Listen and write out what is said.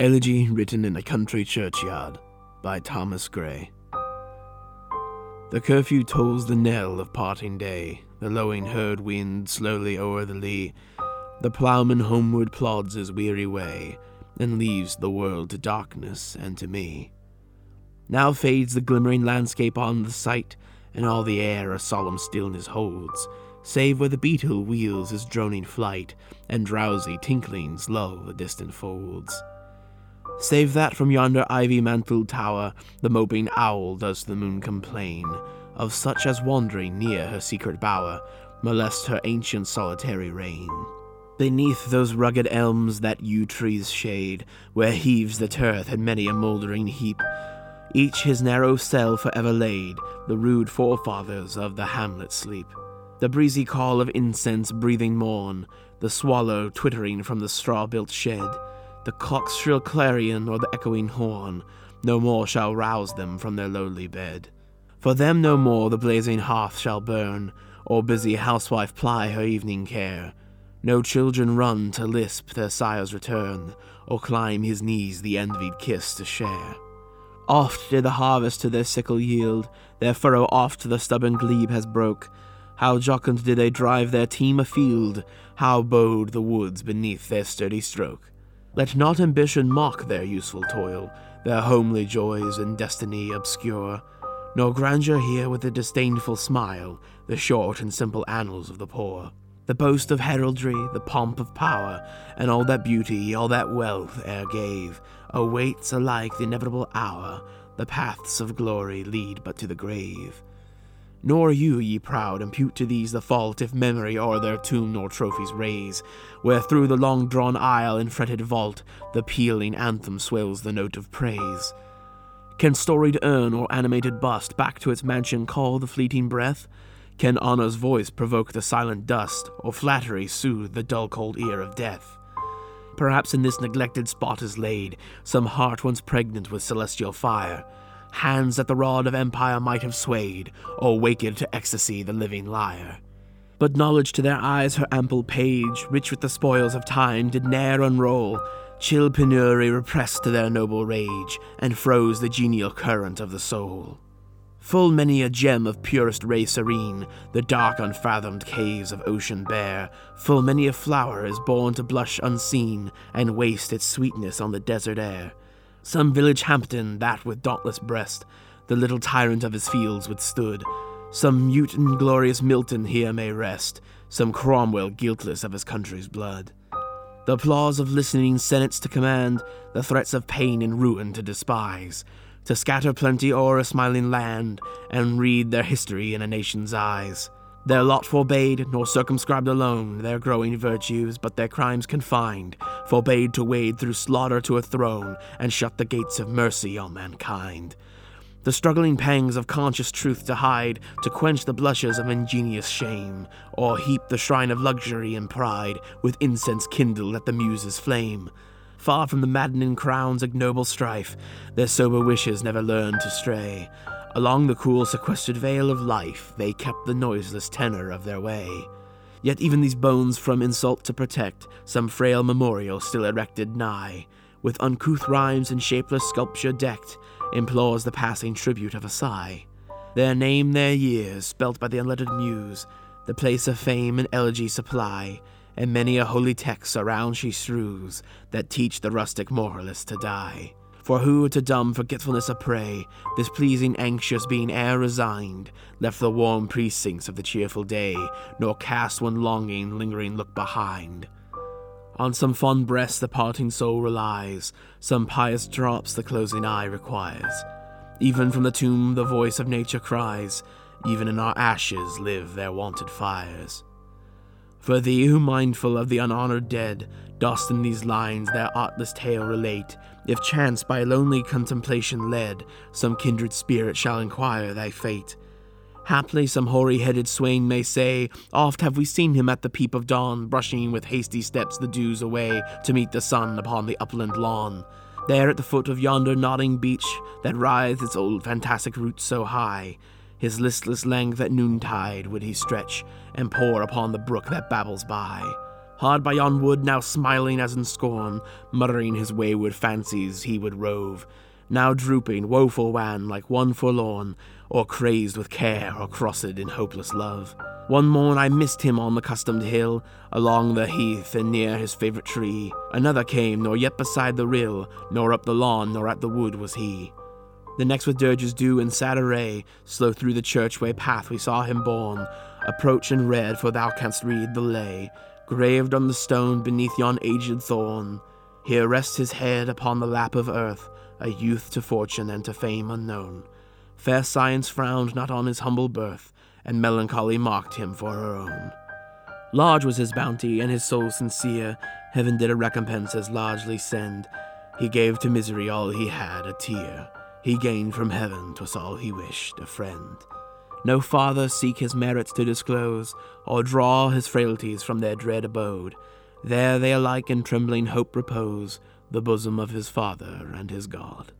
Elegy written in a country churchyard by Thomas Gray. The curfew tolls the knell of parting day, the lowing herd winds slowly o'er the lea. The ploughman homeward plods his weary way, and leaves the world to darkness and to me. Now fades the glimmering landscape on the sight, and all the air a solemn stillness holds, save where the beetle wheels his droning flight, and drowsy tinklings lull the distant folds. Save that from yonder ivy mantled tower, the moping owl does the moon complain, of such as wandering near her secret bower, molest her ancient solitary reign. Beneath those rugged elms that yew trees shade, where heaves the turf and many a mouldering heap, each his narrow cell forever laid, the rude forefathers of the hamlet sleep. The breezy call of incense breathing morn, the swallow twittering from the straw built shed, the clock's shrill clarion or the echoing horn, no more shall rouse them from their lowly bed. For them no more the blazing hearth shall burn, or busy housewife ply her evening care. No children run to lisp their sire's return, or climb his knees the envied kiss to share. Oft did the harvest to their sickle yield, their furrow oft the stubborn glebe has broke. How jocund did they drive their team afield, how bowed the woods beneath their sturdy stroke. Let not ambition mock their useful toil, their homely joys and destiny obscure, nor grandeur hear with a disdainful smile the short and simple annals of the poor. The boast of heraldry, the pomp of power, and all that beauty, all that wealth e'er gave, awaits alike the inevitable hour. The paths of glory lead but to the grave. Nor you, ye proud, impute to these the fault if memory o'er their tomb nor trophies raise, where through the long drawn aisle and fretted vault the pealing anthem swells the note of praise. Can storied urn or animated bust back to its mansion call the fleeting breath? Can honor's voice provoke the silent dust, or flattery soothe the dull cold ear of death? Perhaps in this neglected spot is laid some heart once pregnant with celestial fire hands that the rod of empire might have swayed, or waked to ecstasy the living lyre. But knowledge to their eyes her ample page, rich with the spoils of time, did ne'er unroll. Chill penury repressed to their noble rage, and froze the genial current of the soul. Full many a gem of purest ray serene, the dark unfathomed caves of ocean bear. Full many a flower is born to blush unseen, and waste its sweetness on the desert air. Some village Hampden that with dauntless breast the little tyrant of his fields withstood. Some mute and glorious Milton here may rest, some Cromwell guiltless of his country's blood. The applause of listening senates to command, the threats of pain and ruin to despise, to scatter plenty o'er a smiling land, and read their history in a nation's eyes. Their lot forbade, nor circumscribed alone, their growing virtues, but their crimes confined, forbade to wade through slaughter to a throne, and shut the gates of mercy on mankind. The struggling pangs of conscious truth to hide, to quench the blushes of ingenious shame, or heap the shrine of luxury and pride with incense kindled at the muse's flame. Far from the maddening crown's ignoble strife, their sober wishes never learned to stray. Along the cool, sequestered vale of life, they kept the noiseless tenor of their way. Yet even these bones from insult to protect, some frail memorial still erected nigh, with uncouth rhymes and shapeless sculpture decked, implores the passing tribute of a sigh. Their name, their years, spelt by the unlettered muse, the place of fame and elegy supply, and many a holy text around she strews that teach the rustic moralist to die. For who to dumb forgetfulness a prey, this pleasing anxious being e'er resigned, left the warm precincts of the cheerful day, nor cast one longing, lingering look behind. On some fond breast the parting soul relies, some pious drops the closing eye requires. Even from the tomb the voice of nature cries, even in our ashes live their wonted fires. For thee, who mindful of the unhonored dead, dost in these lines their artless tale relate, if chance by lonely contemplation led, some kindred spirit shall inquire thy fate. Haply some hoary headed swain may say, Oft have we seen him at the peep of dawn, brushing with hasty steps the dews away to meet the sun upon the upland lawn. There at the foot of yonder nodding beech that writhes its old fantastic roots so high, his listless length at noontide would he stretch and pour upon the brook that babbles by. Hard by yon wood, now smiling as in scorn, muttering his wayward fancies, he would rove. Now drooping, woeful wan, like one forlorn, or crazed with care, or crossed in hopeless love. One morn I missed him on the customed hill, along the heath and near his favourite tree. Another came, nor yet beside the rill, nor up the lawn, nor at the wood was he. The next with dirges due in sad array, slow through the churchway path we saw him borne. Approach and read, for thou canst read the lay, graved on the stone beneath yon aged thorn. Here rests his head upon the lap of earth, a youth to fortune and to fame unknown. Fair science frowned not on his humble birth, and melancholy mocked him for her own. Large was his bounty, and his soul sincere. Heaven did a recompense as largely send. He gave to misery all he had, a tear. He gained from heaven, 'twas all he wished, a friend. No father seek his merits to disclose, or draw his frailties from their dread abode. There they alike in trembling hope repose, the bosom of his Father and his God.